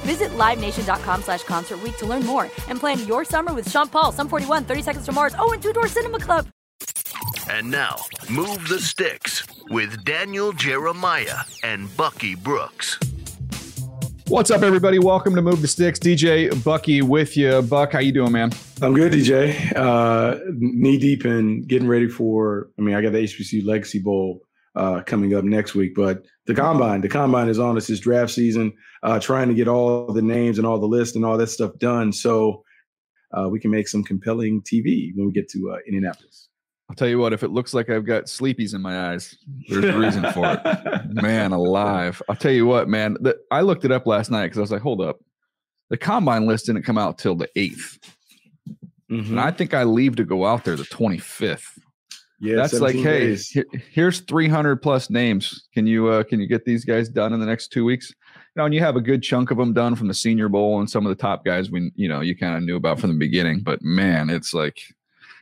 Visit LiveNation.com slash Concert Week to learn more and plan your summer with Sean Paul, Sum 41, 30 Seconds to Mars, oh, and Two Door Cinema Club. And now, Move the Sticks with Daniel Jeremiah and Bucky Brooks. What's up, everybody? Welcome to Move the Sticks. DJ Bucky with you. Buck, how you doing, man? I'm good, DJ. Uh, knee deep in getting ready for. I mean, I got the HBCU Legacy Bowl uh, coming up next week, but the combine, the combine is on. It's his draft season. Uh, trying to get all the names and all the lists and all that stuff done, so uh, we can make some compelling TV when we get to uh, Indianapolis. I'll tell you what, if it looks like I've got sleepies in my eyes, there's a reason for it. Man alive. I'll tell you what, man, the, I looked it up last night because I was like, hold up. The combine list didn't come out till the 8th. Mm-hmm. And I think I leave to go out there the 25th. Yeah, That's like, 17 hey, here- here's 300 plus names. Can you uh, can you get these guys done in the next two weeks? You know, and you have a good chunk of them done from the Senior Bowl and some of the top guys we you know you kind of knew about from the beginning. But man, it's like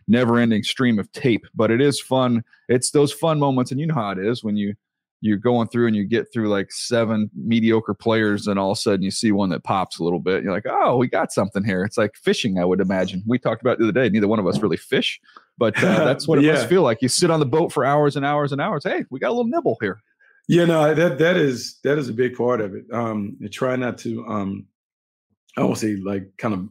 never ending stream of tape. But it is fun. It's those fun moments, and you know how it is when you you're going through and you get through like seven mediocre players, and all of a sudden you see one that pops a little bit. You're like, oh, we got something here. It's like fishing, I would imagine. We talked about it the other day. Neither one of us really fish, but uh, that's what it Yeah. must feel like. You sit on the boat for hours and hours and hours. Hey, we got a little nibble here. Yeah, no, that that is that is a big part of it. Um, try not to um, I won't say like kind of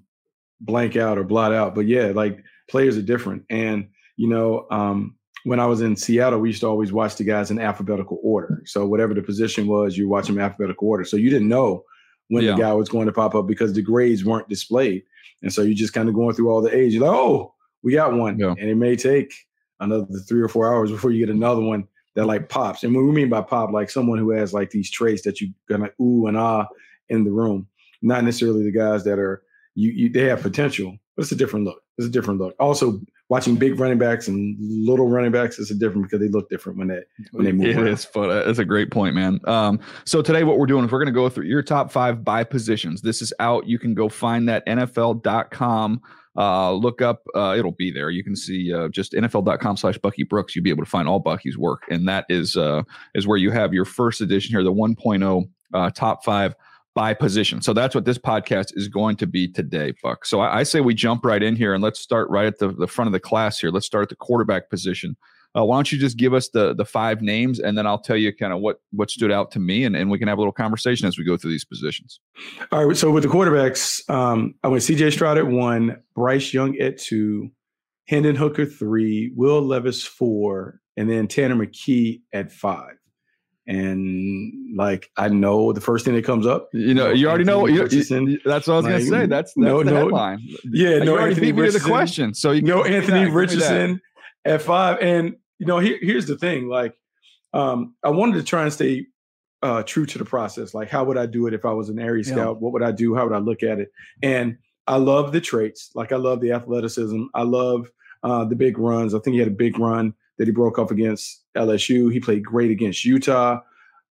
blank out or blot out, but yeah, like players are different. And you know, um, when I was in Seattle, we used to always watch the guys in alphabetical order. So whatever the position was, you watch them alphabetical order. So you didn't know when Yeah. the guy was going to pop up because the grades weren't displayed. And so you're just kind of going through all the age. You're like, oh, we got one, Yeah. and it may take another three or four hours before you get another one that like pops. And what we mean by pop, like someone who has like these traits that you gonna ooh and ah in the room, not necessarily the guys that are you, you they have potential, but it's a different look. It's a different look. Also, watching big running backs and little running backs is a different because they look different when they when they move It around. is fun. That's a great point, man. Um, so today, what we're doing is we're going to go through your top five by positions. This is out. You can go find that NFL.com. Uh, look up. Uh, it'll be there. You can see uh, just NFL.com slash Bucky Brooks. You'll be able to find all Bucky's work, and that is uh, is where you have your first edition here, the 1.0 uh, top five by position. So that's what this podcast is going to be today, Buck. So I, I say we jump right in here and let's start right at the, the front of the class here. Let's start at the quarterback position. Uh, why don't you just give us the the five names and then I'll tell you kind of what what stood out to me and, and we can have a little conversation as we go through these positions. All right. So with the quarterbacks, um, I went CJ Stroud at one, Bryce Young at two, Hendon Hooker three, Will Levis four, and then Tanner McKee at five. And like I know the first thing that comes up, you know, you already know. You, that's what I was like, gonna say. That's, that's no, no, headline. Yeah, no. You already beat me to the question, so you no Anthony Richardson at five. And you know, here, here's the thing: like, um, I wanted to try and stay uh, true to the process. Like, how would I do it if I was an area scout? What would I do? How would I look at it? And I love the traits. Like, I love the athleticism. I love uh, the big runs. I think he had a big run that he broke off against LSU. He played great against Utah.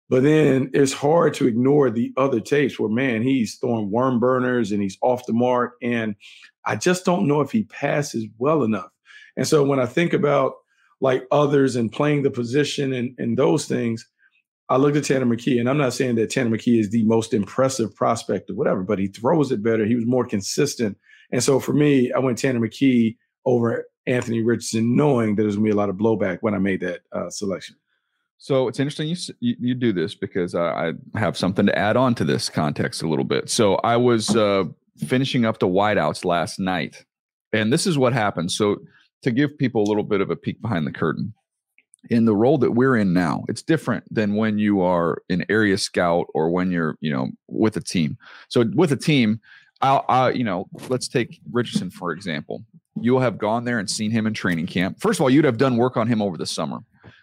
But then it's hard to ignore the other tapes where, man, he's throwing worm burners and he's off the mark. And I just don't know if he passes well enough. And so when I think about like others and playing the position and, and those things, I looked at Tanner McKee, and I'm not saying that Tanner McKee is the most impressive prospect or whatever, but he throws it better. He was more consistent. And so for me, I went Tanner McKee over Anthony Richardson, knowing that there's gonna be a lot of blowback when I made that uh, selection. So it's interesting you, you, you do this because I, I have something to add on to this context a little bit. So I was uh, finishing up the wideouts last night, and this is what happened. So to give people a little bit of a peek behind the curtain, in the role that we're in now, it's different than when you are an area scout or when you're you know with a team. So with a team, I'll, I, you know, let's take Richardson for example. You'll have gone there and seen him in training camp. First of all, you'd have done work on him over the summer.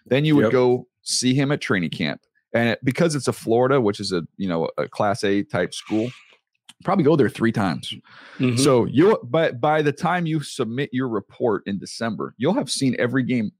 Then you would yep. go see him at training camp, and it, because it's a Florida, which is a you know a Class A type school, probably go there three times. Mm-hmm. So you'll but by the time you submit your report in December, you'll have seen every game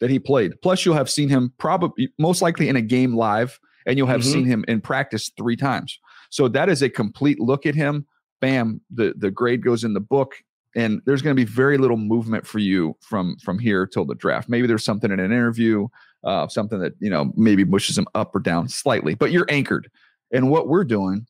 that he played. Plus, you'll have seen him probably most likely in a game live, and you'll have mm-hmm. seen him in practice three times. So that is a complete look at him. Bam, the the grade goes in the book, and there's going to be very little movement for you from from here till the draft. Maybe there's something in an interview, uh, something that you know maybe pushes him up or down slightly, but you're anchored. And what we're doing,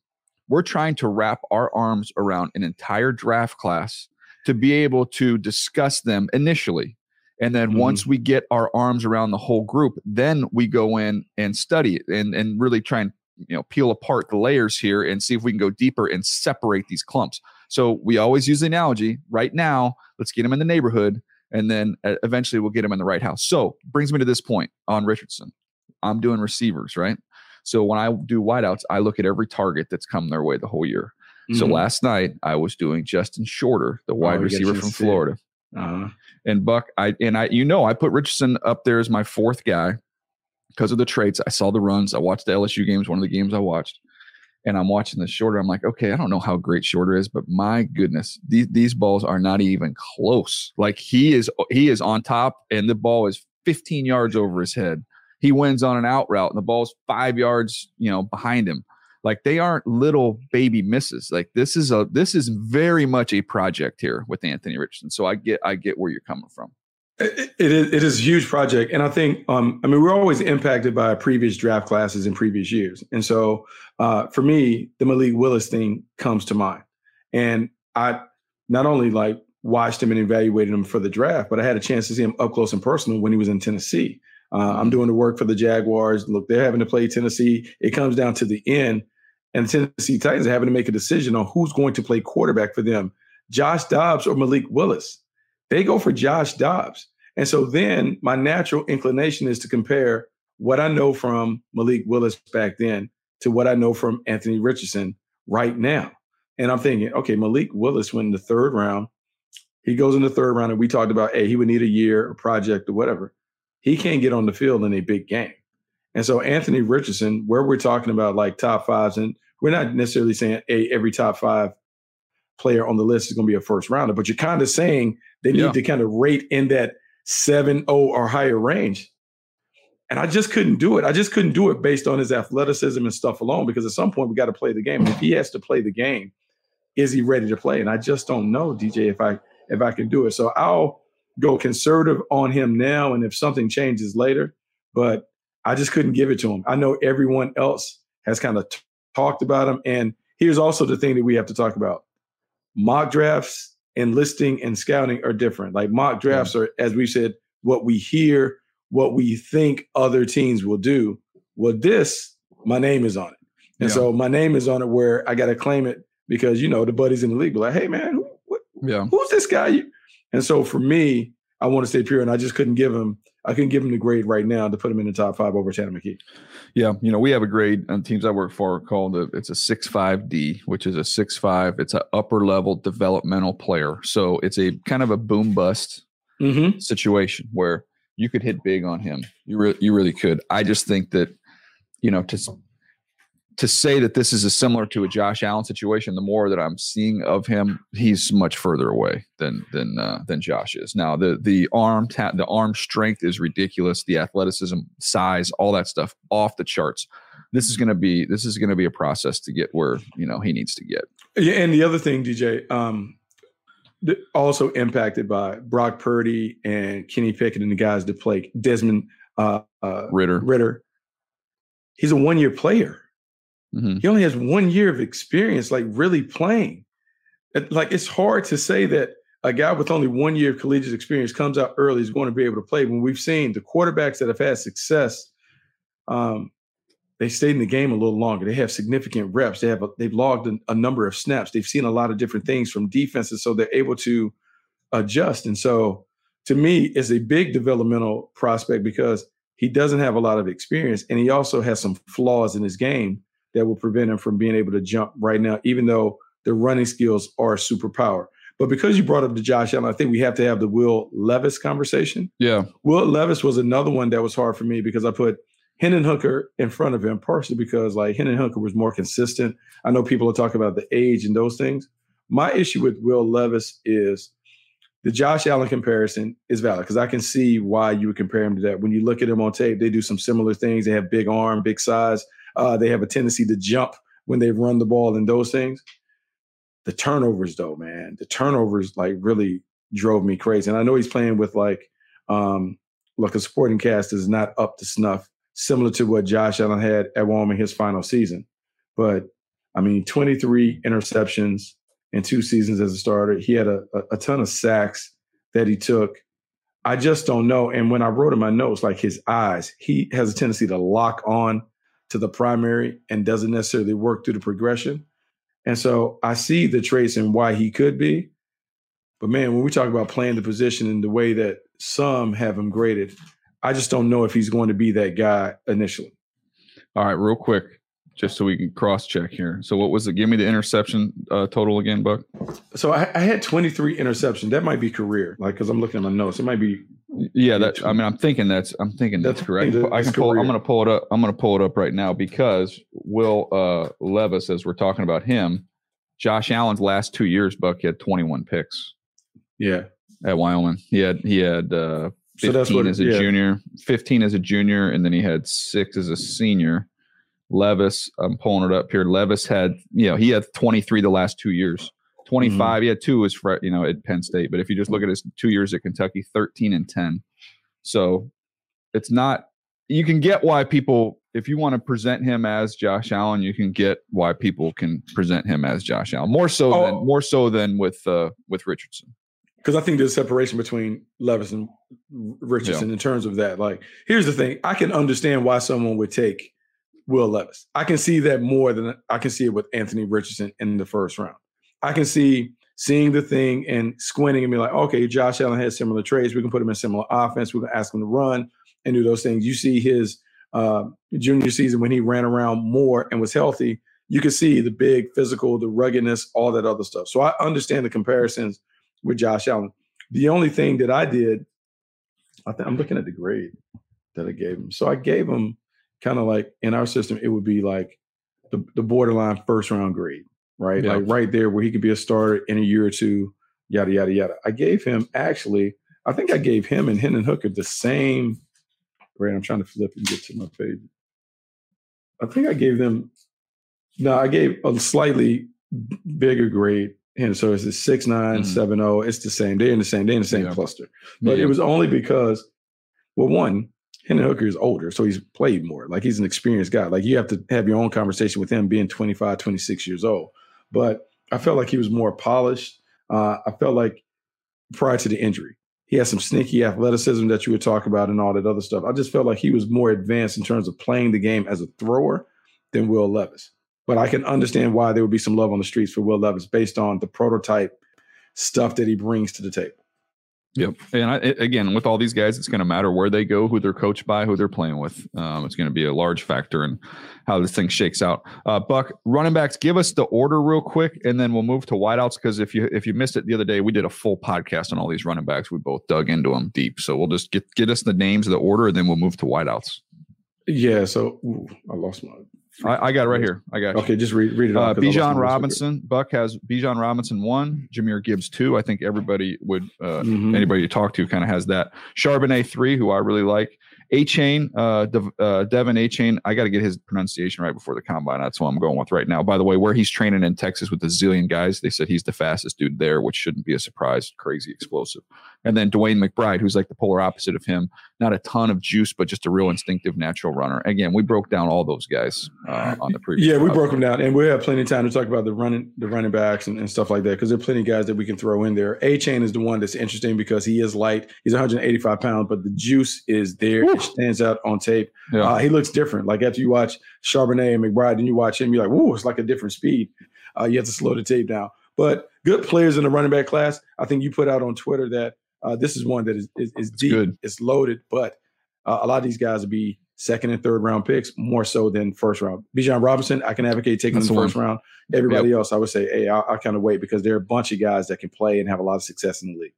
we're trying to wrap our arms around an entire draft class to be able to discuss them initially. And then mm-hmm. once we get our arms around the whole group, then we go in and study it and, and really try and you know peel apart the layers here and see if we can go deeper and separate these clumps. So we always use the analogy right now, let's get them in the neighborhood and then uh, eventually we'll get them in the right house. So brings me to this point on Richardson. I'm doing receivers, right? So when I do wideouts, I look at every target that's come their way the whole year. Mm-hmm. So last night I was doing Justin Shorter, the wide oh, receiver from Florida. Uh-huh. And Buck, I and I, you know, I put Richardson up there as my fourth guy because of the traits. I saw the runs. I watched the LSU games, one of the games I watched and I'm watching the shorter. I'm like, okay, I don't know how great shorter is, but my goodness, these these balls are not even close. Like he is he is on top, and the ball is 15 yards over his head. He wins on an out route, and the ball's five yards, you know, behind him. Like they aren't little baby misses. Like this is a this is very much a project here with Anthony Richardson. So I get I get where you're coming from. It, it is it is a huge project, and I think um, I mean we're always impacted by previous draft classes in previous years, and so uh, for me, the Malik Willis thing comes to mind, and I not only like watched him and evaluated him for the draft, but I had a chance to see him up close and personal when he was in Tennessee. Uh, I'm doing the work for the Jaguars. Look, they're having to play Tennessee. It comes down to the end, and the Tennessee Titans are having to make a decision on who's going to play quarterback for them, Josh Dobbs or Malik Willis. They go for Josh Dobbs. And so then my natural inclination is to compare what I know from Malik Willis back then to what I know from Anthony Richardson right now. And I'm thinking, okay, Malik Willis went in the third round. He goes in the third round, and we talked about, hey, he would need a year, a project, or whatever. He can't get on the field in a big game. And so Anthony Richardson, where we're talking about like top fives, and we're not necessarily saying, hey, every top five player on the list is going to be a first rounder, but you're kind of saying they need yeah. to kind of rate in that 7 0 or higher range. And I just couldn't do it. I just couldn't do it based on his athleticism and stuff alone because at some point we got to play the game. And if he has to play the game, is he ready to play? And I just don't know, DJ, if I if I can do it. So I'll go conservative on him now. And if something changes later, but I just couldn't give it to him. I know everyone else has kind of talked about him. And here's also the thing that we have to talk about: mock drafts, enlisting, and scouting are different. Like mock drafts yeah. are, as we said, what we hear, what we think other teams will do. Well, this, my name is on it. And yeah. so my name is on it where I got to claim it because, you know, the buddies in the league be like, hey, man, who, what, yeah. who's this guy? And so for me, I want to stay pure and I just couldn't give him, I couldn't give him the grade right now to put him in the top five over Tanner McKee. Yeah. You know, we have a grade on teams I work for called a, it's a six five D, which is a six five. It's an upper level developmental player. So it's a kind of a boom bust mm-hmm. situation where you could hit big on him. You really, you really could. I just think that, you know, to to say that this is a similar to a Josh Allen situation, the more that I'm seeing of him, he's much further away than than uh, than Josh is. Now the the arm ta- the arm strength is ridiculous, the athleticism, size, all that stuff off the charts. This is going to be this is going to be a process to get where you know he needs to get. Yeah, and the other thing, DJ, um, also impacted by Brock Purdy and Kenny Pickett and the guys that play Desmond uh, uh, Ridder. Ridder. He's a one year player Mm-hmm. He only has one year of experience, like really playing. Like it's hard to say that a guy with only one year of collegiate experience comes out early is going to be able to play. When we've seen the quarterbacks that have had success, um, they stayed in the game a little longer. They have significant reps. They have a, they've logged a, a number of snaps. They've seen a lot of different things from defenses, so they're able to adjust. And so, to me, it's a big developmental prospect because he doesn't have a lot of experience, and he also has some flaws in his game that will prevent him from being able to jump right now, even though the running skills are a superpower. But because you brought up the Josh Allen, I think we have to have the Will Levis conversation. Yeah. Will Levis was another one that was hard for me because I put Hendon Hooker in front of him, partially because like Hendon Hooker was more consistent. I know people are talking about the age and those things. My issue with Will Levis is the Josh Allen comparison is valid because I can see why you would compare him to that. When you look at him on tape, they do some similar things. They have big arm, big size. Uh, they have a tendency to jump when they run the ball and those things. The turnovers, though, man, the turnovers like really drove me crazy. And I know he's playing with like, um, like a supporting cast is not up to snuff, similar to what Josh Allen had at Wyoming his final season. But I mean, 23 interceptions in two seasons as a starter. He had a, a, a ton of sacks that he took. I just don't know. And when I wrote in my notes, like his eyes, he has a tendency to lock on to the primary and doesn't necessarily work through the progression. And so I see the traits and why he could be. But man, when we talk about playing the position in the way that some have him graded, I just don't know if he's going to be that guy initially. All right, real quick, just so we can cross check here. So, what was it? Give me the interception uh, total again, Buck. So I, I, had 23 interceptions. That might be career, like because I'm looking at my notes. It might be yeah, that I mean, I'm thinking that's I'm thinking that's, correct. I can pull. I'm going to pull it up. I'm going to pull it up right now because Will uh, Levis, as we're talking about him, Josh Allen's last two years, Buck he had 21 picks. Yeah, at Wyoming, he had he had uh, 15 so what, as a yeah. junior, 15 as a junior, and then he had six as a senior. Levis, I'm pulling it up here. Levis had, you know, he had 23 the last two years. 25. Mm-hmm. He had two was for, you know at Penn State, but if you just look at his two years at Kentucky, 13 and 10. So it's not. You can get why people, if you want to present him as Josh Allen, you can get why people can present him as Josh Allen more so oh. than more so than with uh, with Richardson. Because I think there's a separation between Levis and Richardson yeah. in terms of that. Like, here's the thing: I can understand why someone would take Will Levis. I can see that more than I can see it with Anthony Richardson in the first round. I can see seeing the thing and squinting and be like, okay, Josh Allen has similar traits. We can put him in similar offense. We can ask him to run and do those things. You see his uh, junior season when he ran around more and was healthy. You can see the big physical, the ruggedness, all that other stuff. So I understand the comparisons with Josh Allen. The only thing that I did, I th- I'm looking at the grade that I gave him. So I gave him kind of like in our system, it would be like the, the borderline first round grade right? Yeah. Like right there where he could be a starter in a year or two, yada, yada, yada. I gave him actually, I think I gave him and Hendon Hooker the same. Right, I'm trying to flip and get to my page. I think I gave them, no, I gave a slightly bigger grade. And so it's a 6 9 mm-hmm. 7 0. It's the same. They're in the same, they're in the same yeah. cluster. But yeah. it was only because, well, one, Hendon Hooker is older, so he's played more. Like he's an experienced guy. Like you have to have your own conversation with him being 25, 26 years old. But I felt like he was more polished. Uh, I felt like prior to the injury, he had some sneaky athleticism that you would talk about and all that other stuff. I just felt like he was more advanced in terms of playing the game as a thrower than Will Levis. But I can understand why there would be some love on the streets for Will Levis based on the prototype stuff that he brings to the table. Yep. And I, again, with all these guys, it's going to matter where they go, who they're coached by, who they're playing with. Um, it's going to be a large factor in how this thing shakes out. Uh, Buck, running backs, give us the order real quick, and then we'll move to wideouts. Because if you if you missed it the other day, we did a full podcast on all these running backs. We both dug into them deep. So we'll just get get us the names the order, and then we'll move to wideouts. Yeah. So ooh, I lost my I, I, got it right here. I got you. Okay, just read, read it off. Uh, Bijan Robinson. Buck has Bijan Robinson one, Jahmyr Gibbs two. I think everybody would, uh, mm-hmm. anybody you talk to kind of has that. Charbonnet three, who I really like. Achane, uh, De- uh, De'Von Achane. I got to get his pronunciation right before the combine. That's what I'm going with right now. By the way, where he's training in Texas with a zillion guys, they said he's the fastest dude there, which shouldn't be a surprise. Crazy explosive. And then Dwayne McBride, who's like the polar opposite of him. Not a ton of juice, but just a real instinctive natural runner. Again, we broke down all those guys uh, on the previous. Yeah, we broke them down, and we have plenty of time to talk about the running, the running backs and, and stuff like that because there are plenty of guys that we can throw in there. Achane is the one that's interesting because he is light. He's 185 pounds, but the juice is there. Woo. It stands out on tape. Yeah. Uh, he looks different. Like after you watch Charbonnet and McBride, and you watch him, you're like, "Whoa, it's like a different speed." Uh, you have to slow the tape down. But good players in the running back class. I think you put out on Twitter that uh, this is one that is is, is deep, good. it's loaded, but uh, a lot of these guys will be second and third round picks more so than first round. Bijan Robinson, I can advocate taking That's the first round. Everybody yep. else, I would say, hey, I, I kind of wait because there are a bunch of guys that can play and have a lot of success in the league.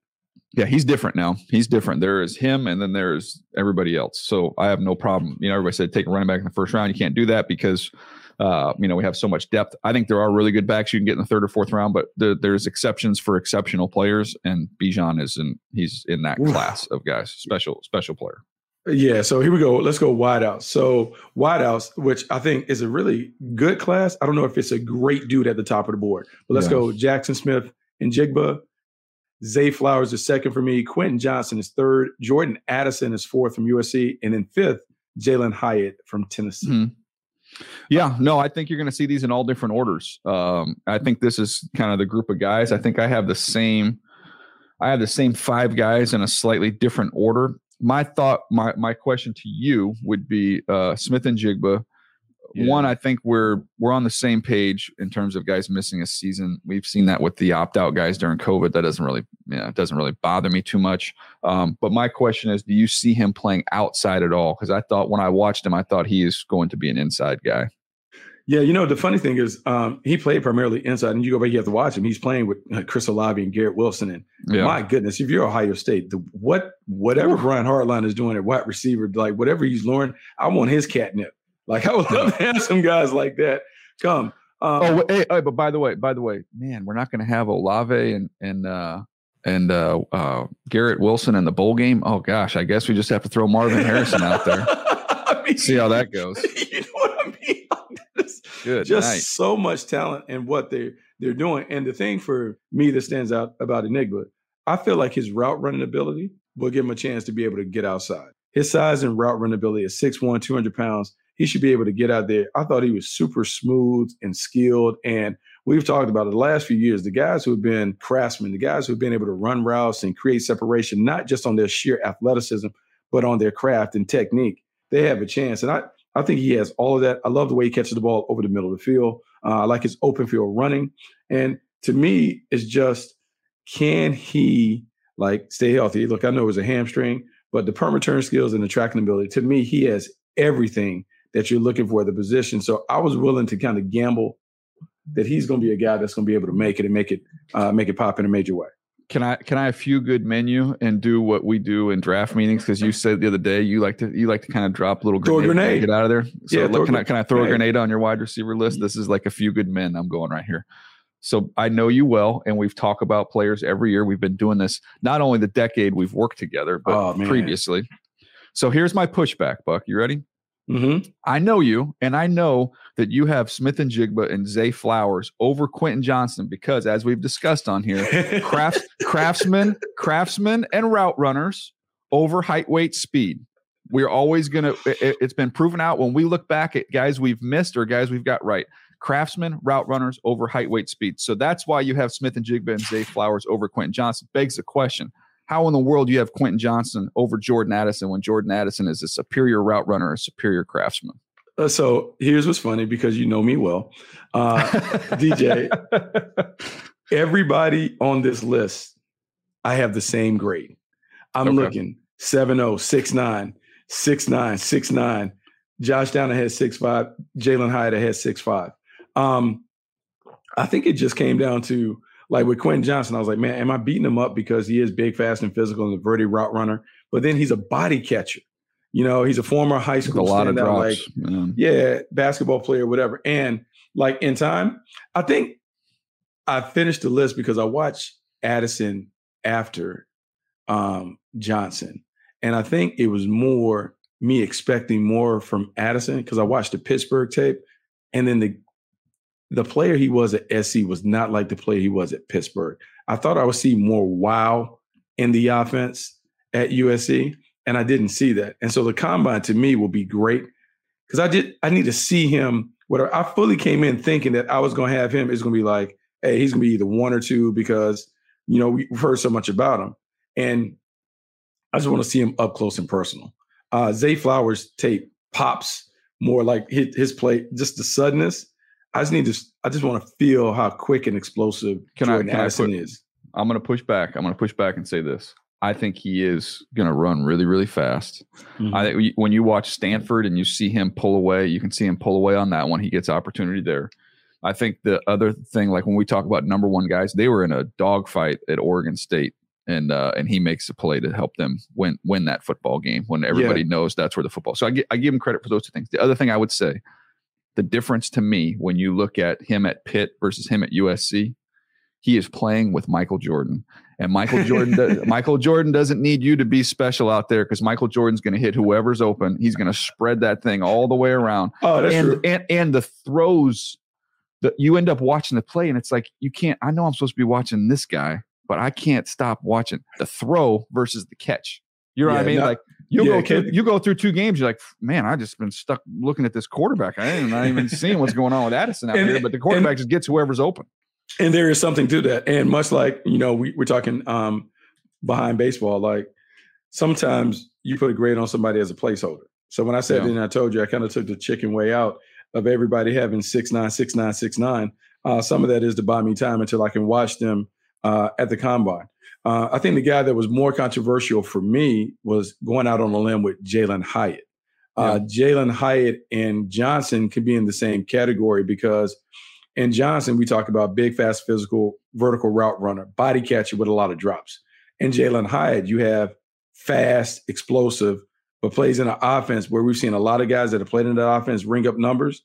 Yeah, he's different now. He's different. There is him, and then there's everybody else. So I have no problem. You know, everybody said take a running back in the first round. You can't do that because uh, you know, we have so much depth. I think there are really good backs you can get in the third or fourth round, but the, there's exceptions for exceptional players, and Bijan is in he's in that class of guys, special special player. Yeah, so here we go. Let's go wideouts. So wideouts, which I think is a really good class. I don't know if it's a great dude at the top of the board, but let's yeah. go Jackson Smith and Jigba. Zay Flowers is second for me. Quentin Johnston is third. Jordan Addison is fourth from USC, and then fifth, Jalin Hyatt from Tennessee. Mm-hmm. Yeah, no, I think you're going to see these in all different orders. Um, I think this is kind of the group of guys. I think I have the same. I have the same five guys in a slightly different order. My thought, my my question to you would be uh, Smith-Njigba, yeah. One, I think we're we're on the same page in terms of guys missing a season. We've seen that with the opt out guys during COVID. That doesn't really, yeah, it doesn't really bother me too much. Um, but my question is, do you see him playing outside at all? Because I thought when I watched him, I thought he is going to be an inside guy. Yeah, you know the funny thing is, um, he played primarily inside, and you go back, you have to watch him. He's playing with uh, Chris Olave and Garrett Wilson, and yeah. my goodness, if you're Ohio State, the, what whatever Brian Hartline is doing at wide receiver, like whatever he's learned, I want his catnip. Like I would love to have some guys like that come. Um, oh, hey, hey, but by the way, by the way, man, we're not going to have Olave and and uh, and uh, uh, Garrett Wilson in the bowl game. Oh gosh, I guess we just have to throw Marvin Harrison out there. I mean, See how that goes. You know what I mean? Good. Just night. so much talent and what they they're doing. And the thing for me that stands out about Njigba, I feel like his route running ability will give him a chance to be able to get outside. His size and route running ability is 6'1", 200 pounds he should be able to get out there. I thought he was super smooth and skilled. And we've talked about it the last few years. The guys who have been craftsmen, the guys who have been able to run routes and create separation, not just on their sheer athleticism, but on their craft and technique, they have a chance. And I, I think he has all of that. I love the way he catches the ball over the middle of the field. Uh, I like his open field running. And to me, it's just can he like stay healthy? Look, I know it was a hamstring, but the perma turn skills and the tracking ability, to me, he has everything that you're looking for the position. So I was willing to kind of gamble that he's going to be a guy that's going to be able to make it and make it uh, make it pop in a major way. Can I can I have a few good menu and do what we do in draft meetings? Because you said the other day you like to you like to kind of drop a little grenade, grenade. get out of there. So yeah, look, can I can I throw grenade. a grenade on your wide receiver list? This is like a few good men. I'm going right here. So I know you well, and we've talked about players every year. We've been doing this not only the decade we've worked together, but oh, previously. So here's my pushback, Buck. You ready? Mm-hmm. I know you, and I know that you have Smith-Njigba and Zay Flowers over Quentin Johnston because, as we've discussed on here, crafts, craftsmen, craftsmen, and route runners over height, weight, speed. We're always going to, it, it's been proven out when we look back at guys we've missed or guys we've got right. Craftsman, route runners over height, weight, speed. So that's why you have Smith-Njigba and Zay Flowers over Quentin Johnston. Begs the question how in the world do you have Quentin Johnston over Jordan Addison when Jordan Addison is a superior route runner, a superior craftsman? Uh, so here's what's funny because you know me well, uh, DJ. Everybody on this list, I have the same grade. I'm okay. looking 7 0, 6 9, 6 9, 6 9. Josh Downs has 6 5. Jalin Hyatt has 6 5. Um, I think it just came down to like with Quentin Johnston, I was like, man, am I beating him up because he is big, fast, and physical and a verti route runner? But then he's a body catcher. You know, he's a former high school a lot of drops, like man. yeah, basketball player, whatever. And like in time, I think I finished the list because I watched Addison after um, Johnston, and I think it was more me expecting more from Addison because I watched the Pittsburgh tape, and then the the player he was at SC was not like the player he was at Pittsburgh. I thought I would see more wow in the offense at USC, and I didn't see that. And so the combine to me will be great because I did I need to see him. What I fully came in thinking that I was going to have him is going to be like, hey, he's going to be either one or two because you know we've heard so much about him, and I just want to see him up close and personal. Uh, Zay Flowers tape pops more like his, his play, just the suddenness I just need to. I just want to feel how quick and explosive can Jordan I, can Addison I put, is. I'm going to push back. I'm going to push back and say this. I think he is going to run really, really fast. Mm-hmm. I think when you watch Stanford and you see him pull away, you can see him pull away on that one. He gets opportunity there. I think the other thing, like when we talk about number one guys, they were in a dogfight at Oregon State, and uh, and he makes a play to help them win win that football game when everybody yeah. knows that's where the football. So I, get, I give him credit for those two things. The other thing I would say the difference to me when you look at him at Pitt versus him at USC, he is playing with Michael Jordan. And Michael Jordan, does, Michael Jordan doesn't need you to be special out there because Michael Jordan's going to hit whoever's open. He's going to spread that thing all the way around. Oh, that's and, true. And and the throws that you end up watching the play, and it's like you can't. I know I'm supposed to be watching this guy, but I can't stop watching the throw versus the catch. You know yeah, what I mean? Not, like you yeah, go through, you go through two games. You're like, man, I just been stuck looking at this quarterback. I ain't not even seeing what's going on with Addison out and, here. But the quarterback and, just gets whoever's open. And there is something to that. And much like you know, we, we're talking um, behind baseball. Like sometimes you put a grade on somebody as a placeholder. So when I said yeah. and I told you, I kind of took the chicken way out of everybody having six nine, six nine, six nine. Uh, some of that is to buy me time until I can watch them uh, at the combine. Uh, I think the guy that was more controversial for me was going out on a limb with Jalin Hyatt. Uh, yeah. Jalin Hyatt and Johnston could be in the same category because in Johnston, we talk about big, fast, physical, vertical route runner, body catcher with a lot of drops. In Jalin Hyatt, you have fast, explosive, but plays in an offense where we've seen a lot of guys that have played in that offense ring up numbers,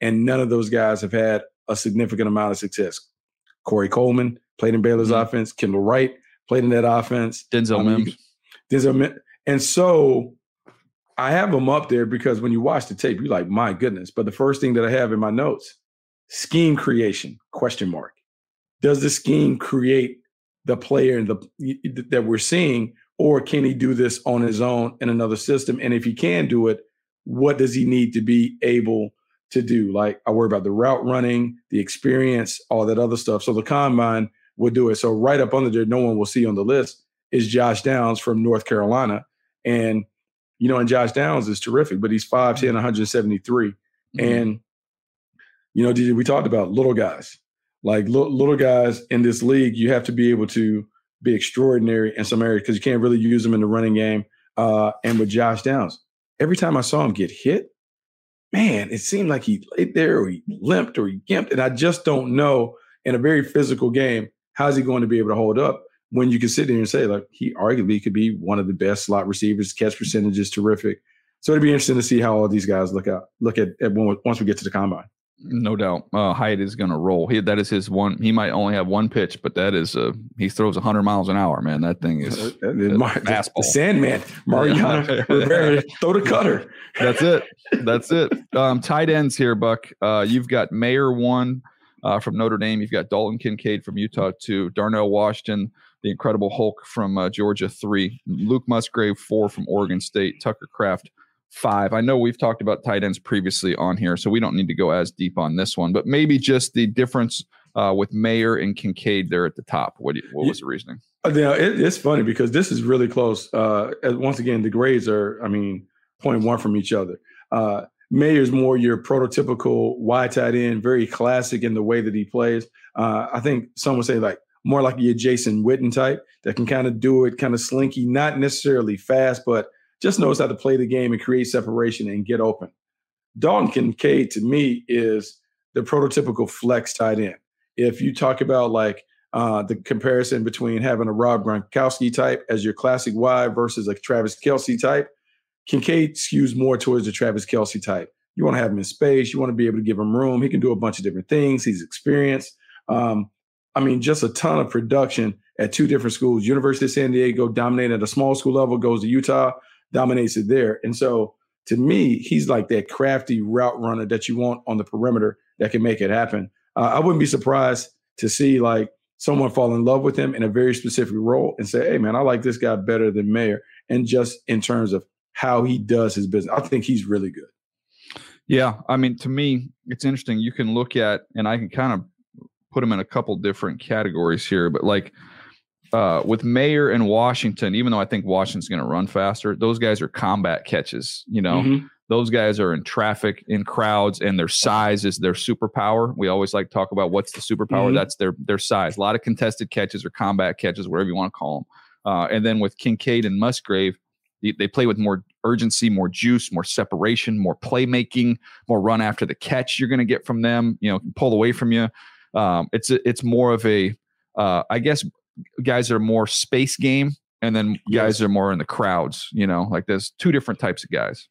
and none of those guys have had a significant amount of success. Corey Coleman played in Baylor's mm-hmm. offense. Kendall Wright played in that offense. Denzel um, Mims. Denzel Mims. And so I have them up there because when you watch the tape, you're like, my goodness. But the first thing that I have in my notes, scheme creation, question mark. Does the scheme create the player and the that we're seeing, or can he do this on his own in another system? And if he can do it, what does he need to be able to do? Like I worry about the route running, the experience, all that other stuff. So the combine will do it. So right up under there, no one will see on the list is Josh Downs from North Carolina. And, you know, and Josh Downs is terrific, but he's 5'10, 173. Mm-hmm. And, you know, DJ, we talked about little guys. Like little guys in this league, you have to be able to be extraordinary in some areas because you can't really use them in the running game. Uh, and with Josh Downs, every time I saw him get hit, man, it seemed like he laid there or he limped or he gimped. And I just don't know in a very physical game how's he going to be able to hold up when you can sit there and say, like, he arguably could be one of the best slot receivers, catch percentage is terrific. So it'd be interesting to see how all these guys look out, look at, at when, once we get to the combine. No doubt, uh, Hyatt is going to roll. He that is his one. He might only have one pitch, but that is uh he throws hundred miles an hour. Man, that thing is uh, fastball. The Sandman, Mariano Rivera, throw the cutter. That's it. That's it. Um, tight ends here, Buck. Uh, you've got Mayer one, uh, from Notre Dame. You've got Dalton Kincaid from Utah, too. Darnell Washington, the Incredible Hulk from uh, Georgia, three. Luke Musgrave, four from Oregon State. Tucker Kraft five. I know we've talked about tight ends previously on here, so we don't need to go as deep on this one, but maybe just the difference uh, with Mayer and Kincaid there at the top. What, you, what was the reasoning? Uh, you know, it, it's funny because this is really close. Uh, once again, the grades are, I mean, point one from each other. Uh, Mayer's more your prototypical wide tight end, very classic in the way that he plays. Uh, I think some would say like more like your Jason Witten type that can kind of do it, kind of slinky, not necessarily fast, but just knows how to play the game and create separation and get open. Dalton Kincaid to me is the prototypical flex tight end. If you talk about like uh, the comparison between having a Rob Gronkowski type as your classic wide versus a Travis Kelce type, Kincaid skews more towards the Travis Kelce type. You want to have him in space. You want to be able to give him room. He can do a bunch of different things. He's experienced. Um, I mean, just a ton of production at two different schools. University of San Diego dominated at a small school level, goes to Utah, dominates it there. And so to me, he's like that crafty route runner that you want on the perimeter that can make it happen. Uh, I wouldn't be surprised to see like someone fall in love with him in a very specific role and say, hey, man, I like this guy better than Mayer. And just in terms of how he does his business. I think he's really good. Yeah, I mean, to me, it's interesting. You can look at, and I can kind of put him in a couple different categories here, but like uh, with Mayer and Washington, even though I think Washington's going to run faster, those guys are combat catches. You know, mm-hmm. those guys are in traffic, in crowds, and their size is their superpower. We always like to talk about what's the superpower. Mm-hmm. That's their their size. A lot of contested catches or combat catches, whatever you want to call them. Uh, and then with Kincaid and Musgrave, they play with more urgency, more juice, more separation, more playmaking, more run after the catch you're going to get from them. You know, pull away from you. Um, it's it's more of a, uh, I guess, guys are more space game, and then guys yes. are more in the crowds. You know, like there's two different types of guys.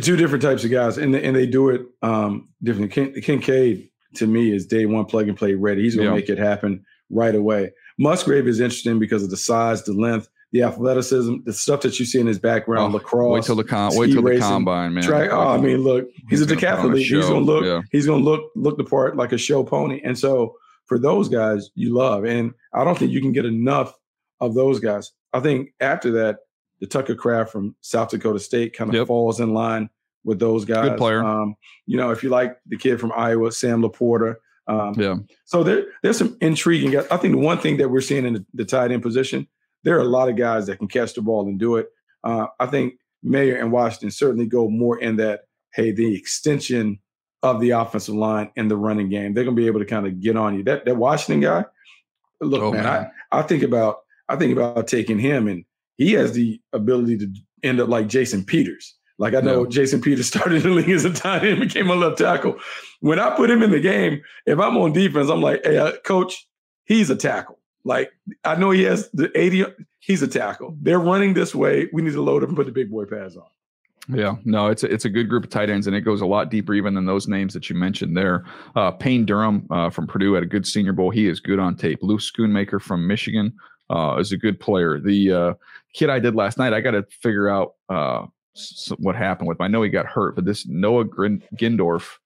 Two different types of guys, and and they do it um, different. Kin- Kincaid to me is day one plug and play ready. He's going to yeah. make it happen right away. Musgrave is interesting because of the size, the length the athleticism, the stuff that you see in his background, oh, lacrosse. Wait till the com- wait till racing, the combine, man. Track, oh, I mean, look, he's, he's a decathlete. He's gonna look. Yeah. He's gonna look look the part like a show pony. And so for those guys, you love, and I don't think you can get enough of those guys. I think after that, the Tucker Kraft from South Dakota State kind of yep. falls in line with those guys. Good player. Um, you know, if you like the kid from Iowa, Sam LaPorta. Um, yeah. So there, there's some intriguing. I think the one thing that we're seeing in the, the tight end position there are a lot of guys that can catch the ball and do it. Uh, I think Mayer and Washington certainly go more in that, hey, the extension of the offensive line in the running game. They're gonna be able to kind of get on you. That that Washington guy, look, oh, man, man, I, I think about I think about taking him and he has the ability to end up like Jason Peters. Like I know Jason Peters started in the league as a tight end, became a left tackle. When I put him in the game, if I'm on defense, I'm like, hey, uh, coach, he's a tackle. Like I know he has the 80. He's a tackle. They're running this way. We need to load up and put the big boy pads on. Yeah, no, it's a, it's a good group of tight ends, and it goes a lot deeper even than those names that you mentioned there. Uh, Payne Durham uh, from Purdue had a good Senior Bowl. He is good on tape. Lou Schoonmaker from Michigan uh, is a good player. The uh, kid I did last night, I got to figure out uh, what happened with him. I know he got hurt, but this Noah Gindorff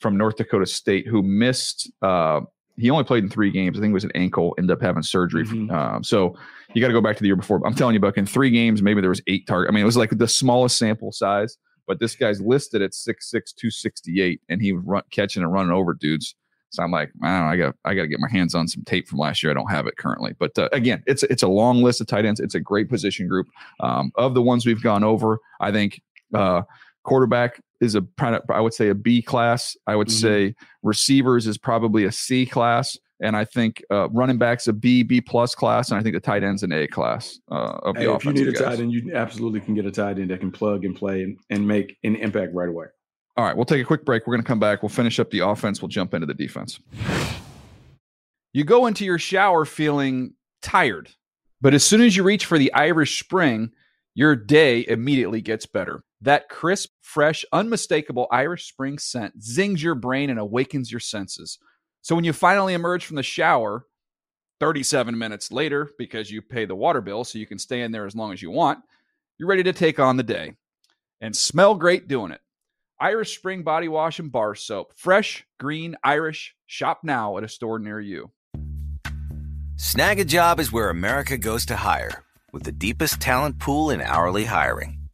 from North Dakota State who missed uh, he only played in three games. I think it was an ankle, ended up having surgery. Mm-hmm. Um, so you got to go back to the year before. I'm telling you, Buck, in three games, maybe there was eight target. I mean, it was like the smallest sample size, but this guy's listed at 6'6", 268, and he was run, catching and running over dudes. So I'm like, I don't know, I got I got to get my hands on some tape from last year. I don't have it currently, but uh, again, it's it's a long list of tight ends. It's a great position group. Um, of the ones we've gone over, I think uh, quarterback is a I would say a B class. I would mm-hmm. say receivers is probably a C class, and I think uh, running backs a B B plus class, and I think the tight ends an A class uh, of hey, the If you need a tight end, you absolutely can get a tight end that can plug and play and, and make an impact right away. All right, we'll take a quick break. We're going to come back. We'll finish up the offense. We'll jump into the defense. You go into your shower feeling tired, but as soon as you reach for the Irish Spring, your day immediately gets better. That crisp, fresh, unmistakable Irish Spring scent zings your brain and awakens your senses. So when you finally emerge from the shower, 37 minutes later, because you pay the water bill so you can stay in there as long as you want, you're ready to take on the day and smell great doing it. Irish Spring Body Wash and Bar Soap. Fresh, green, Irish. Shop now at a store near you. Snagajob is where America goes to hire, with the deepest talent pool in hourly hiring.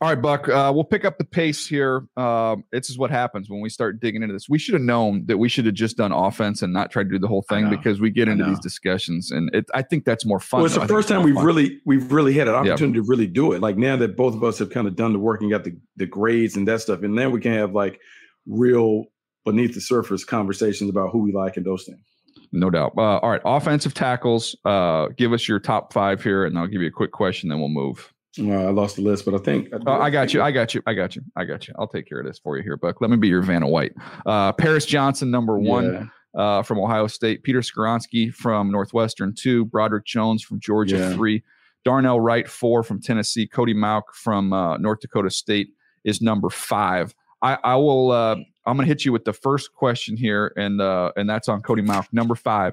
All right, Buck. Uh, we'll pick up the pace here. Um, this is what happens when we start digging into this. We should have known that we should have just done offense and not tried to do the whole thing because we get into these discussions, and it, I think that's more fun. Well, it's though. the first time we've fun. really we've really had an opportunity to really do it. Like now that both of us have kind of done the work and got the, the grades and that stuff, and then we can have like real beneath the surface conversations about who we like and those things. no doubt. Uh, all right, offensive tackles. Uh, give us your top five here, and I'll give you a quick question, then we'll move. Uh, I lost the list, but I think Uh, I got you. I got you. I got you. I got you. I'll take care of this for you here, Buck. Let me be your Vanna White. Uh, Paris Johnson, number one Yeah. uh, from Ohio State. Peter Skoronski from Northwestern, two. Broderick Jones from Georgia, Yeah. three. Darnell Wright, four from Tennessee. Cody Mauch from uh, North Dakota State is number five. I, I will. Uh, I'm going to hit you with the first question here, and uh, and that's on Cody Mauch, number five.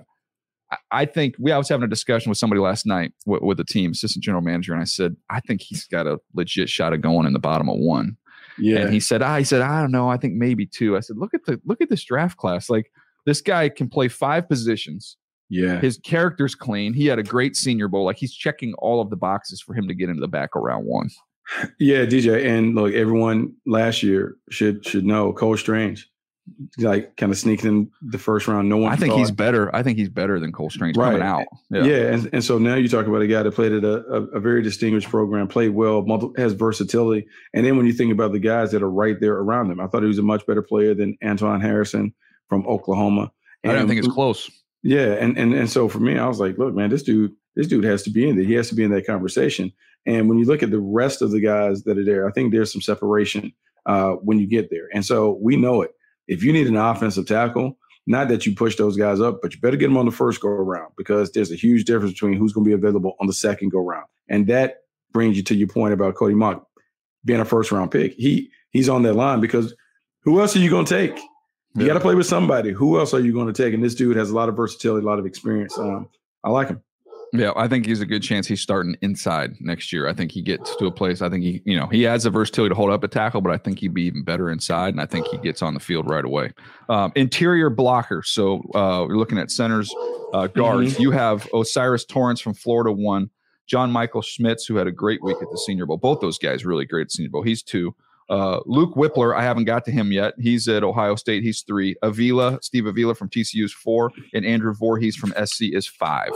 I- think we I was having a discussion with somebody last night with, with the team, assistant general manager, and I said, I think he's got a legit shot of going in the bottom of one. Yeah. And he said, ah, I said, I don't know. I think maybe two. I said, look at the look at this draft class. Like this guy can play five positions. yeah. His character's clean. He had a great senior bowl. Like he's checking all of the boxes for him to get into the back of round one. Yeah, DJ, and look, everyone last year should should know Cole Strange, like kind of sneaking in the first round. No one. I think he's better. I think he's better than Cole Strange coming out. Yeah, yeah, and, and so now you talk about a guy that played at a, a, a very distinguished program, played well, has versatility, and then when you think about the guys that are right there around him, I thought he was a much better player than Anton Harrison from Oklahoma. I don't think it's close. Yeah, and and and so for me, I was like, look, man, this dude, this dude has to be in there. He has to be in that conversation. And when you look at the rest of the guys that are there, I think there's some separation uh, when you get there. And so we know it. If you need an offensive tackle, not that you push those guys up, but you better get them on the first go around because there's a huge difference between who's going to be available on the second go round. And that brings you to your point about Cody Mauch being a first round pick. He he's on that line because who else are you going to take? You got to play with somebody. Who else are you going to take? And this dude has a lot of versatility, a lot of experience. Um, I like him. Yeah, I think he's a good chance he's starting inside next year. I think he gets to a place. I think he, you know, he has the versatility to hold up a tackle, but I think he'd be even better inside, and I think he gets on the field right away. Um, interior blocker. So uh, we're looking at centers, uh, guards. You have O'Cyrus Torrence from Florida, one. John Michael Schmitz, who had a great week at the Senior Bowl. Both those guys really great at Senior Bowl. He's two. Uh, Luke Wypler, I haven't got to him yet. He's at Ohio State. He's three. Avila, Steve Avila from TCU is four, and Andrew Voorhees from SC is five.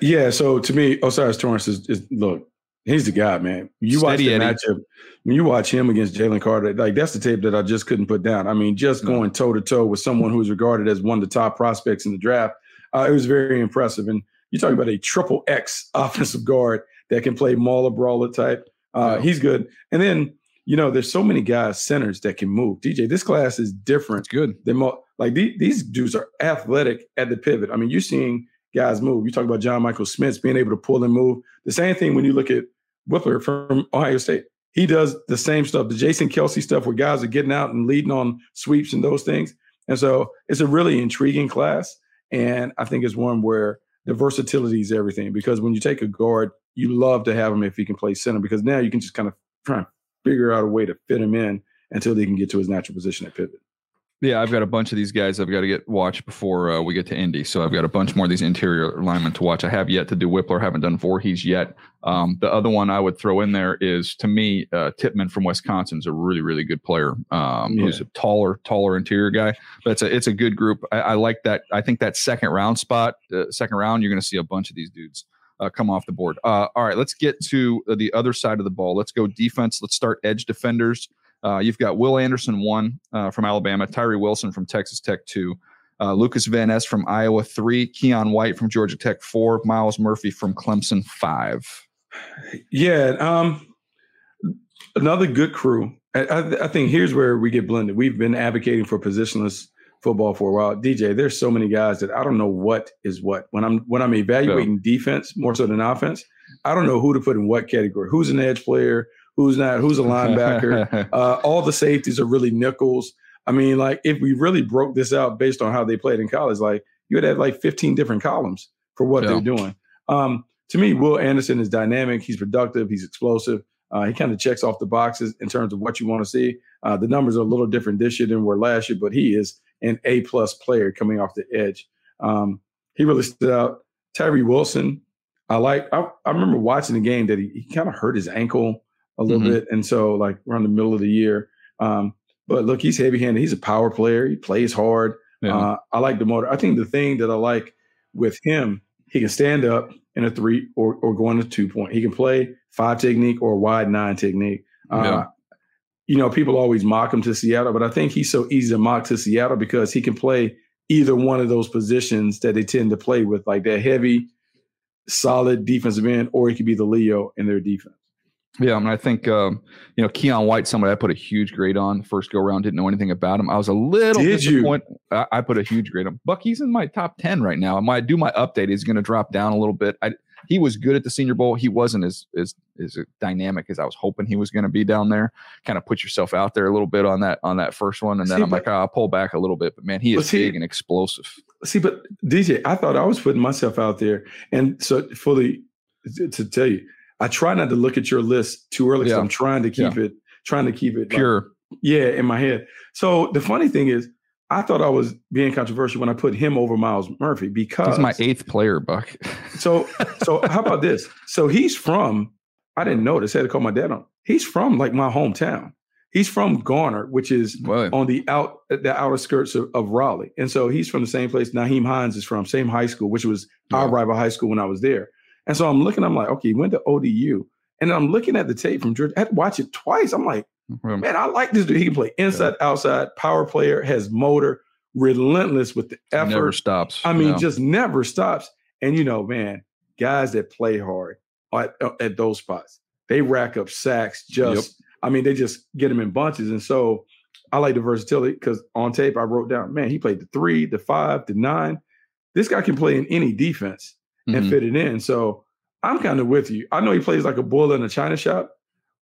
Yeah. So to me, O'Cyrus Torrence is, is look, he's the guy, man. You watch the matchup when you watch him against Jalen Carter. Like that's the tape that I just couldn't put down. I mean, just going toe to toe with someone who's regarded as one of the top prospects in the draft. Uh, it was very impressive. And you talk about a triple X offensive guard that can play mauler brawler type. Uh. He's good. And then you know, there's so many guys centers that can move. DJ, this class is different It's good. than mo- like these, these dudes are athletic at the pivot. I mean, you're seeing guys move. You talk about John Michael Schmitz being able to pull and move. The same thing when you look at Wypler from Ohio State. He does the same stuff, the Jason Kelce stuff where guys are getting out and leading on sweeps and those things. And so it's a really intriguing class. And I think it's one where the versatility is everything because when you take a guard, you love to have him if he can play center because now you can just kind of try and figure out a way to fit him in until he can get to his natural position at pivot. Yeah, I've got a bunch of these guys I've got to get watched before uh, we get to Indy. So I've got a bunch more of these interior linemen to watch. I have yet to do Wypler, haven't done Voorhees yet. Um, the other one I would throw in there is, to me, uh, Tippmann from Wisconsin's a really, really good player. Um, Who's a taller, taller interior guy. But it's a it's a good group. I, I like that. I think that second round spot, uh, second round, you're going to see a bunch of these dudes. Uh, come off the board. Uh, all right, let's get to the other side of the ball. Let's go defense. Let's start edge defenders. Uh, you've got Will Anderson, one uh, from Alabama, Tyree Wilson from Texas Tech, two, uh, Lucas Van Ness from Iowa, three, Keion White from Georgia Tech, four, Myles Murphy from Clemson, five. Yeah, um, another good crew. I, I, I think here's where we get blended. We've been advocating for positionless football for a while. DJ, there's so many guys that I don't know what is what. When I'm when I'm evaluating defense more so than offense, I don't know who to put in what category. Who's an edge player? Who's not? Who's a linebacker? uh, all the safeties are really nickels. I mean, like if we really broke this out based on how they played in college, like you would have like 15 different columns for what Yeah. they're doing. Um, to me, Will Anderson is dynamic. He's productive. He's explosive. Uh, he kind of checks off the boxes in terms of what you want to see. Uh, the numbers are a little different this year than were last year, but he is an A plus player coming off the edge. Um, he really stood out. Tyree Wilson, I like. I, I remember watching the game that he, he kind of hurt his ankle a little Mhm. bit, and so like around the middle of the year. Um, but look, he's heavy handed. He's a power player. He plays hard. Yeah. Uh, I like the motor. I think the thing that I like with him, he can stand up in a three or or go a two point. He can play five technique or wide nine technique. Uh, Yeah. You know, people always mock him to Seattle, but I think he's so easy to mock to Seattle because he can play either one of those positions that they tend to play with, like that heavy, solid defensive end, or he could be the Leo in their defense. Yeah, I mean, I think um, you know Keion White, somebody I put a huge grade on the first go round. Didn't know anything about him. I was a little Did disappointed. I, I put a huge grade on Buck. He's in my top ten right now. I might do my update. He's going to drop down a little bit. I, he was good at the Senior Bowl. He wasn't as as as dynamic as I was hoping he was going to be down there. Kind of put yourself out there a little bit on that on that first one, and then See, I'm like, oh, I'll pull back a little bit. But man, he But is see- big and explosive. see, but DJ, I thought I was putting myself out there, and so fully to tell you, I try not to look at your list too early. Yeah. I'm trying to keep yeah. it, trying to keep it pure. Like, yeah, in my head. So the funny thing is, I thought I was being controversial when I put him over Myles Murphy because he's my eighth player, Buck. so, so how about this? So he's from. I didn't know this. I had to call my dad on. He's from like my hometown. He's from Garner, which is on the out the outer skirts of, of, Raleigh, and so he's from the same place. Nyheim Hines is from same high school, which was yeah. our rival high school when I was there. And so I'm looking. I'm like, okay, he went to ODU, and I'm looking at the tape from Georgia. I had to watch it twice. I'm like, man, I like this dude. He can play inside, yeah. outside, power player, has motor, relentless with the effort. Never stops. I mean, no. just never stops. And you know, man, guys that play hard at, at those spots, they rack up sacks just. Yep I mean, they just get them in bunches. And so I like the versatility because on tape I wrote down, man, he played the three, the five, the nine. This guy can play in any defense and mm-hmm. fit it in. So I'm kind of with you. I know he plays like a bull in a china shop,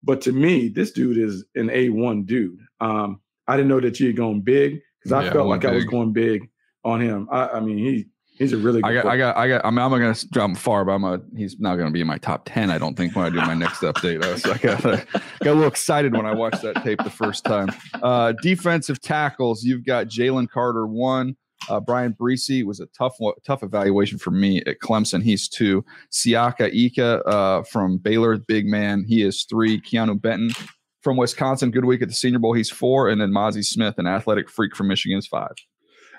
but to me, this dude is an A1 dude. Um, I didn't know that you had gone big because I yeah, felt like big. I was going big on him. I, I mean, he He's a really. I got, I got. I got. I mean, I'm going to jump far, but I'm a. He's not going to be in my top ten. I don't think when I do my next update. I, was, I got, got a little excited when I watched that tape the first time. Uh, defensive tackles. You've got Jalen Carter one. Uh, Bryan Bresee was a tough tough evaluation for me at Clemson. He's two. Siaki Ika uh, from Baylor, big man. He is three. Keanu Benton from Wisconsin, good week at the Senior Bowl. He's four, and then Mazi Smith, an athletic freak from Michigan, is five.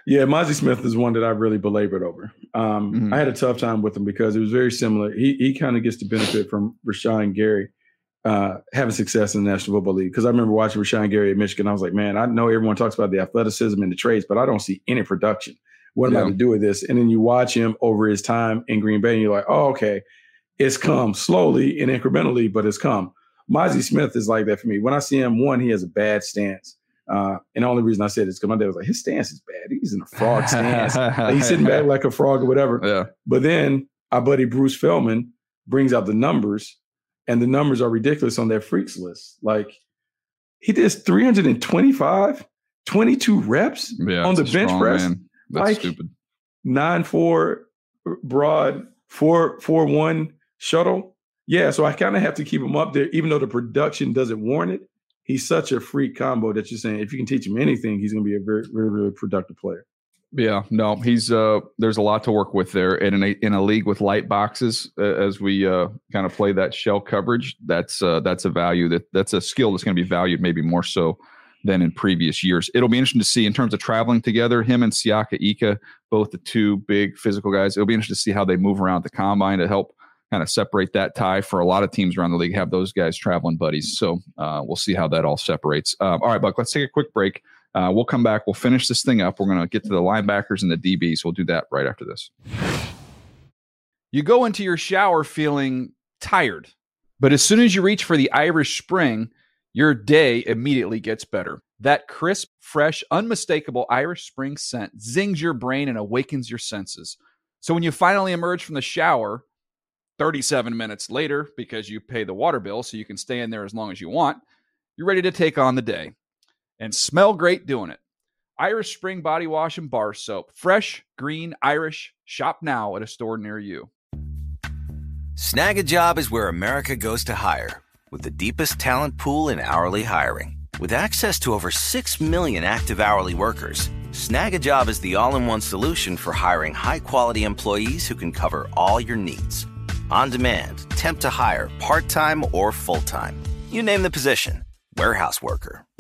Yeah, Mazi Smith is one that I really belabored over. Um, mm-hmm. I had a tough time with him because it was very similar. He he kind of gets the benefit from Rashan Gary uh, having success in the National Football League. Because I remember watching Rashan Gary at Michigan. I was like, man, I know everyone talks about the athleticism and the traits, but I don't see any production. What am yeah. I to do with this? And then you watch him over his time in Green Bay, and you're like, oh, okay, it's come slowly and incrementally, but it's come. Mazi Smith is like that for me. When I see him, one, he has a bad stance. Uh, and the only reason I said it is because my dad was like, his stance is bad. He's in a frog stance. like he's sitting back like a frog or whatever. Yeah. But then our buddy Bruce Feldman brings out the numbers, and the numbers are ridiculous on that freaks list. Like he did 325, 22 reps yeah, on the bench press. Man. That's like, stupid. Nine four broad, four four one shuttle. Yeah, so I kind of have to keep him up there, even though the production doesn't warrant it he's such a freak combo that you're saying if you can teach him anything, he's going to be a very, very, really productive player. Yeah, no, he's uh there's a lot to work with there and in a in a league with light boxes uh, as we uh kind of play that shell coverage, that's uh that's a value that that's a skill that's going to be valued maybe more so than in previous years. It'll be interesting to see in terms of traveling together, him and Siaki Ika, both the two big physical guys. It'll be interesting to see how they move around the combine to help kind of separate that tie for a lot of teams around the league have those guys traveling buddies so uh, we'll see how that all separates um, all right buck let's take a quick break uh, we'll come back. We'll finish this thing up. We're going to get to the linebackers and the dbs we'll do that right after this. You go into your shower feeling tired but as soon as you reach for the irish spring your day immediately gets better. That crisp fresh unmistakable irish spring scent zings your brain and awakens your senses. So when you finally emerge from the shower 37 minutes later, because you pay the water bill so you can stay in there as long as you want, you're ready to take on the day and smell great doing it. Irish Spring Body Wash and Bar Soap. Fresh, green, Irish. Shop now at a store near you. Snagajob is where America goes to hire, with the deepest talent pool in hourly hiring. With access to over 6 million active hourly workers, Snagajob is the all in one solution for hiring high quality employees who can cover all your needs on demand, temp to hire, part time or full time. You name the position warehouse worker,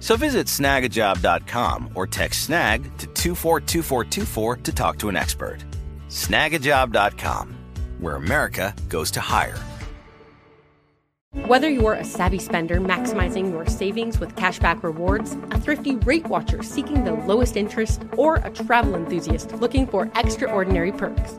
So visit snagajob.com or text snag to 242424 to talk to an expert. Snagajob.com, where America goes to hire. Whether you're a savvy spender maximizing your savings with cashback rewards, a thrifty rate watcher seeking the lowest interest, or a travel enthusiast looking for extraordinary perks.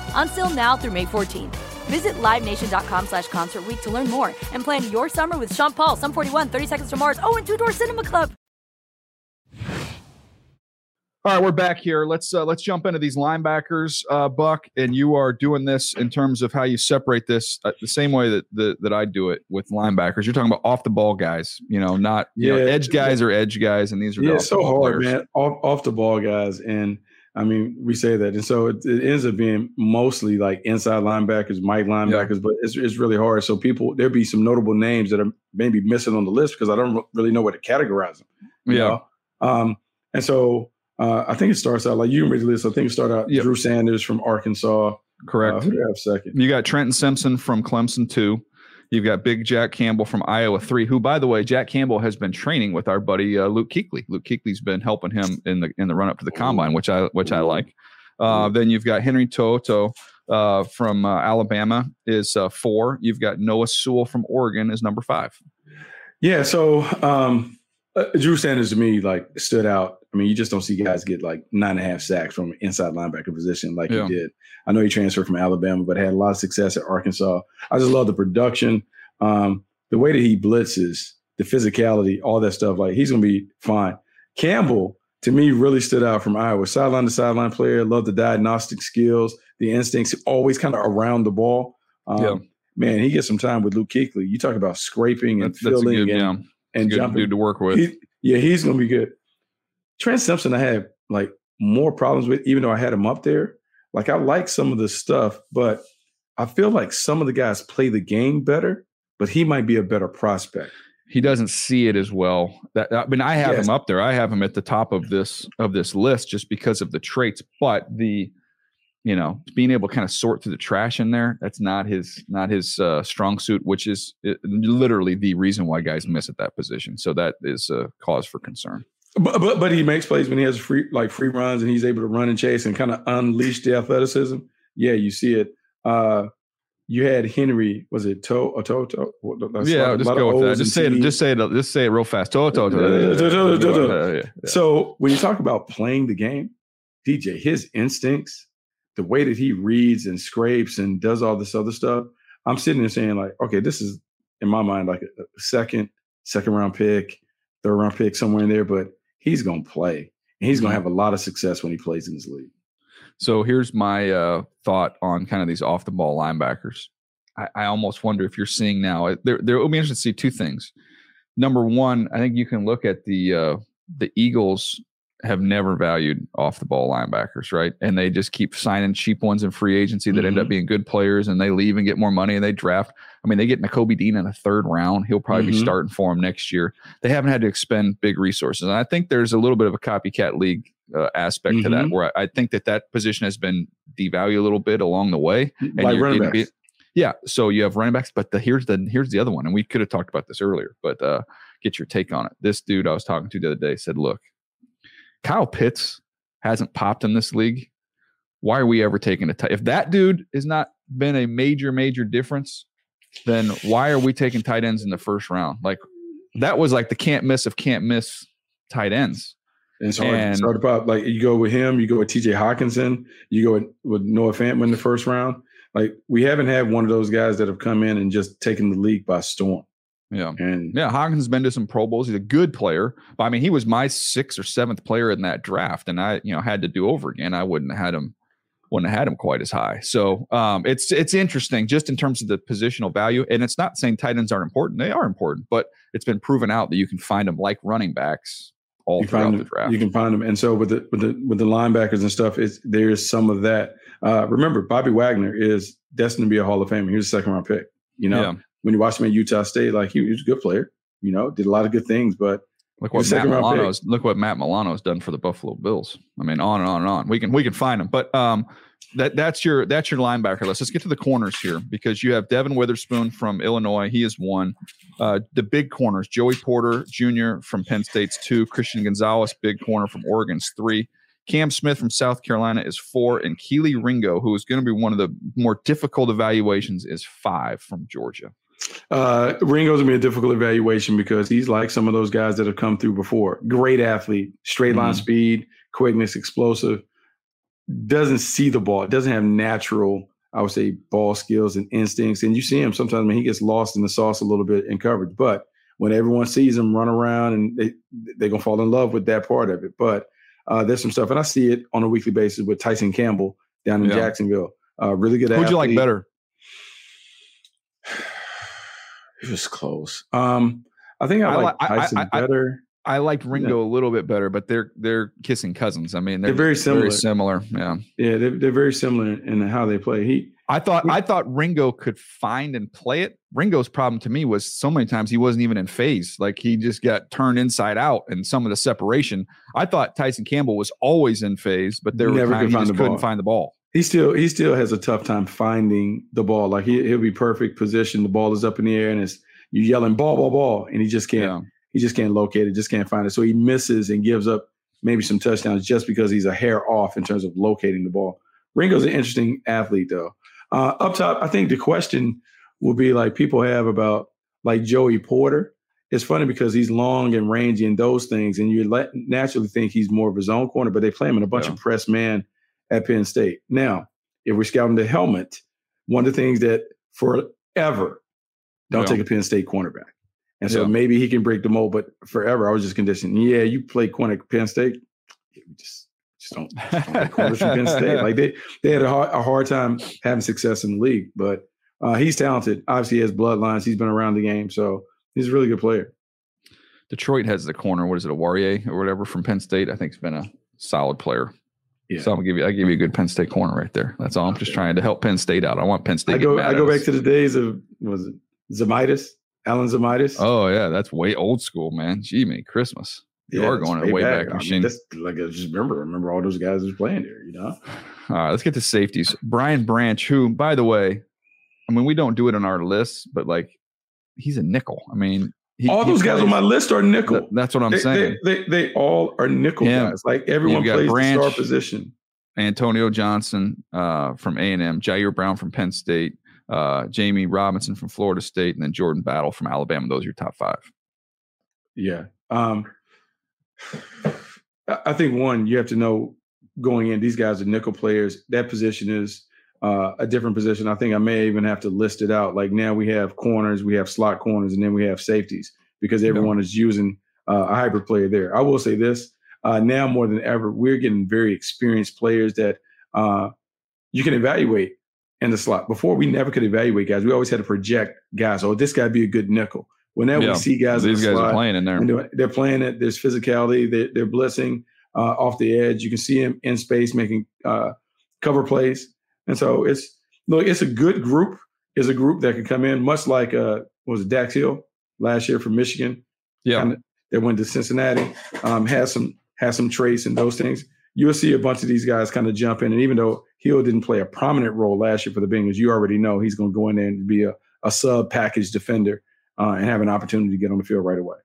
Until now through May 14th. Visit LiveNation.com slash Concert Week to learn more and plan your summer with Sean Paul, Sum 41, 30 Seconds to Mars, oh, and Two Door Cinema Club. All right, we're back here. Let's uh, let's jump into these linebackers, uh, Buck. And you are doing this in terms of how you separate this uh, the same way that the, that I do it with linebackers. You're talking about off the ball guys, you know, not you know, edge guys or edge guys, and these are yeah, it's so hard, players. man. Off, off the ball guys, and I mean, we say that, and so it, it ends up being mostly like inside linebackers, Mike linebackers, but it's it's really hard. So people, there'll be some notable names that are maybe missing on the list because I don't really know where to categorize them. Yeah. know? Um, and so uh, I think it starts out like you can read the list. I think it started out Yep. Drew Sanders from Arkansas. Correct. Uh, who do you have second? You got Trenton Simpson from Clemson two. You've got Big Jack Campbell from Iowa three. Who, by the way, Jack Campbell has been training with our buddy uh, Luke Kuechly. Luke Kuechly's been helping him in the in the run up to the combine, which I which I like. Uh, then you've got Henry To'oto'o uh, from uh, Alabama is uh, four. You've got Noah Sewell from Oregon is number five. Yeah, so um, uh, Drew Sanders to me like stood out. I mean, you just don't see guys get like nine and a half sacks from inside linebacker position like Yeah. he did. I know he transferred from Alabama, but had a lot of success at Arkansas. I just love the production, um, the way that he blitzes, the physicality, all that stuff. Like he's gonna be fine. Campbell to me really stood out from Iowa. Sideline to sideline player, love the diagnostic skills, the instincts, always kind of around the ball. Um, Yeah. Man, he gets some time with Luke Kuechly. You talk about scraping and filling good, and, yeah, and good jumping. dude to work with. He- yeah, he's gonna be good. Trent Simpson, I had like more problems with, even though I had him up there. Like I like some of the stuff, but I feel like some of the guys play the game better, but he might be a better prospect. he doesn't see it as well. That I mean, I have Yes. him up there. I have him at the top of this of this list just because of the traits. But the, you know, being able to kind of sort through the trash in there, that's not his not his uh, strong suit, which is literally the reason why guys miss at that position. So that is a cause for concern. But, but but he makes plays when he has free like free runs and he's able to run and chase and kind of unleash the athleticism. Yeah, you see it. Uh you had Henry, was it Toe or Toe Toe? yeah, just go with that. Just say it. Just say it. Just say it real fast. To- to- to- to- to- to-. So when you talk about playing the game, DJ, his instincts, the way that he reads and scrapes and does all this other stuff, I'm sitting there saying like, okay, this is in my mind like a second, second round pick, third round pick somewhere in there, but he's gonna play and he's gonna have a lot of success when he plays in this league. So here's my uh, thought on kind of these off the ball linebackers. I, I almost wonder if you're seeing now. uh, There, there will be interesting to see two things. Number one, I think you can look at the uh, the Eagles have never valued off the ball linebackers, right? And they just keep signing cheap ones in free agency that end up Mhm. being good players, and they leave and get more money, and they draft. I mean, they get Nakobe Dean in the third round. He'll probably be Mhm. starting for them next year. They haven't had to expend big resources, and I think there's a little bit of a copycat league uh, aspect to that, Mhm. where I, I think that that position has been devalued a little bit along the way. And like you're running backs. beat- yeah, so you have running backs, but the here's the here's the other one, and we could have talked about this earlier, but uh, get your take on it. This dude I was talking to the other day said, "Look, Kyle Pitts hasn't popped in this league. Why are we ever taking a tight? If that dude has not been a major major difference, then why are we taking tight ends in the first round? Like that was like the can't miss of can't miss tight ends. And it's hard, it's hard to pop. Like you go with him, you go with TJ Hockenson, you go with, with Noah Fant in the first round. like we haven't had one of those guys that have come in and just taken the league by storm. Yeah. And yeah, Hawkins has been to some Pro Bowls. He's a good player. But I mean, he was my sixth or seventh player in that draft. And I, you know, had to do over again. I wouldn't have had him wouldn't have had him quite as high. So um, it's it's interesting just in terms of the positional value. And it's not saying tight ends aren't important; they are important. But it's been proven out that you can find them like running backs all you throughout the draft. You can find them, and so with the with the with the linebackers and stuff, it's there's some of that. Uh, remember, Bobby Wagner is destined to be a Hall of Famer. He was a second round pick. You know, Yeah. When you watch him at Utah State, like he, he was a good player. You know, did a lot of good things, but Look what Matt round pick. Look what Matt Milano's done for the Buffalo Bills. I mean, on and on and on. We can we can find them, but um, that that's your that's your linebacker list. Let's get to the corners here because you have Devin Witherspoon from Illinois. He is one. Uh, the big corners: Joey Porter Jr. from Penn State's two. Christian Gonzalez, big corner from Oregon's three. Cam Smith from South Carolina is four, and Kelee Ringo, who is going to be one of the more difficult evaluations, is five from Georgia. Uh, Ringo's gonna be a difficult evaluation because he's like some of those guys that have come through before. Great athlete, straight line Mhm. speed, quickness, explosive. Doesn't see the ball. Doesn't have natural, I would say, ball skills and instincts. And you see him sometimes when he gets lost in the sauce a little bit in coverage. But when everyone sees him run around, and they they're gonna fall in love with that part of it. But uh, there's some stuff, and I see it on a weekly basis with Tyson Campbell down in Yeah. Jacksonville. Uh, really good. Who'd you like better? It was close. Um, I think I, I like Tyson I- I- better. I liked Ringo a little bit better, but they're they're kissing cousins. I mean, they're, They're very similar. Very similar. Yeah. yeah, they're, they're very similar in how they play. He I thought I thought Ringo could find and play it. Ringo's problem to me was so many times he wasn't even in phase. Like he just got turned inside out and some of the separation. I thought Tyson Campbell was always in phase, but there were times he just couldn't ball. find the ball. He still he still has a tough time finding the ball. Like he he'll be perfect position. The ball is up in the air, and it's you yelling ball, ball, ball, and he just can't. Yeah. He just can't locate it. Just can't find it. So he misses and gives up maybe some touchdowns just because he's a hair off in terms of locating the ball. Ringo's an interesting athlete, though. Uh, up top, I think the question will be like people have about like Joey Porter. It's funny because he's long and rangy and those things, and you let, naturally think he's more of a zone corner, but they play him in a bunch Yeah. of press man at Penn State. Now, if we're scouting the helmet, one of the things that forever don't Yeah. take a Penn State cornerback. And so Yeah. maybe he can break the mold, but forever I was just conditioned. Yeah, you play corner at Penn State, you just just don't, just don't play corners from Penn State. Like they they had a hard, a hard time having success in the league, but uh, he's talented. Obviously, he has bloodlines. He's been around the game, so he's a really good player. Detroit has the corner. What is it, a Warrior or whatever from Penn State? I think has been a solid player. Yeah. So I'm gonna give you I give you a good Penn State corner right there. That's all. I'm just trying to help Penn State out. I want Penn State. I to get go mad I go back to the days of was it Zemaitis, Alan Zemaitis. Oh yeah, that's way old school, man. Gee, me Christmas. You are going to way back, I mean, machine. that's like I just remember remember all those guys who's playing there. You know, All right, let's get to safeties. Brian Branch, who, by the way, I mean, we don't do it on our list, but like, he's a nickel. I mean, he, all those guys on my list are nickel. Th- that's what I'm they, saying. They, they, they all are nickel Him. guys. Like everyone plays the star position. Antonio Johnson uh, from A and M, Ji'Ayir Brown from Penn State, uh, Jamie Robinson from Florida State, and then Jordan Battle from Alabama. Those are your top five. Yeah. Um, I think one, you have to know going in, these guys are nickel players. That position is uh, a different position. I think I may even have to list it out. Like now we have corners, we have slot corners, and then we have safeties because everyone is using uh, a hybrid player there. I will say this uh, now more than ever, we're getting very experienced players that uh, you can evaluate in the slot. Before we never could evaluate guys. We always had to project guys. Oh, this guy be a good nickel. Whenever Yeah. we see guys, These the guys are playing in there. they're playing it. There's physicality. They're, they're blitzing uh, off the edge. You can see him in space making uh, cover plays. And so it's look, it's a good group. It's a group that can come in, much like uh, was it Dax Hill last year from Michigan. Yeah. Kinda- that went to Cincinnati. Um, has some has some traits and those things. You'll see a bunch of these guys kind of jump in. And even though Hill didn't play a prominent role last year for the Bengals, you already know he's going to go in there and be a, a sub package defender uh, and have an opportunity to get on the field right away.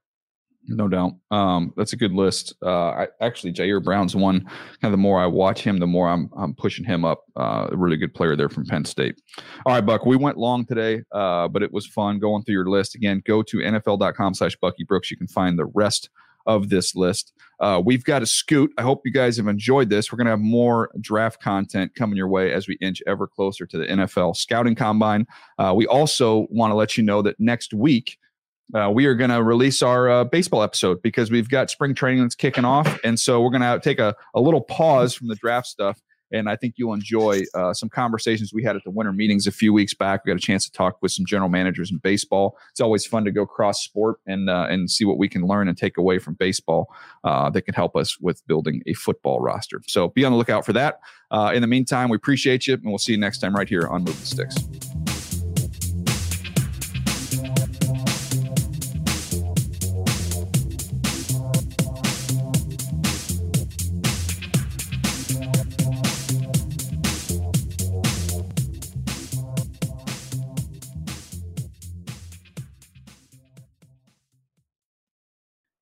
No doubt. Um, that's a good list. Uh, I, actually, Ji'Ayir Brown's one. Kind of the more I watch him, the more I'm I'm pushing him up. Uh, a really good player there from Penn State. All right, Buck. We went long today, uh, but it was fun going through your list. Again, go to NFL.com/slash Bucky Brooks. You can find the rest of this list. Uh, we've got a scoot. I hope you guys have enjoyed this. We're going to have more draft content coming your way as we inch ever closer to the NFL scouting combine. Uh, we also want to let you know that next week, uh, we are going to release our uh, baseball episode because we've got spring training that's kicking off. And so we're going to take a, a little pause from the draft stuff and I think you'll enjoy uh, some conversations we had at the winter meetings a few weeks back. We got a chance to talk with some general managers in baseball. It's always fun to go cross sport and uh, and see what we can learn and take away from baseball uh, that can help us with building a football roster. So be on the lookout for that. Uh, in the meantime, we appreciate you, and we'll see you next time right here on Move the Sticks.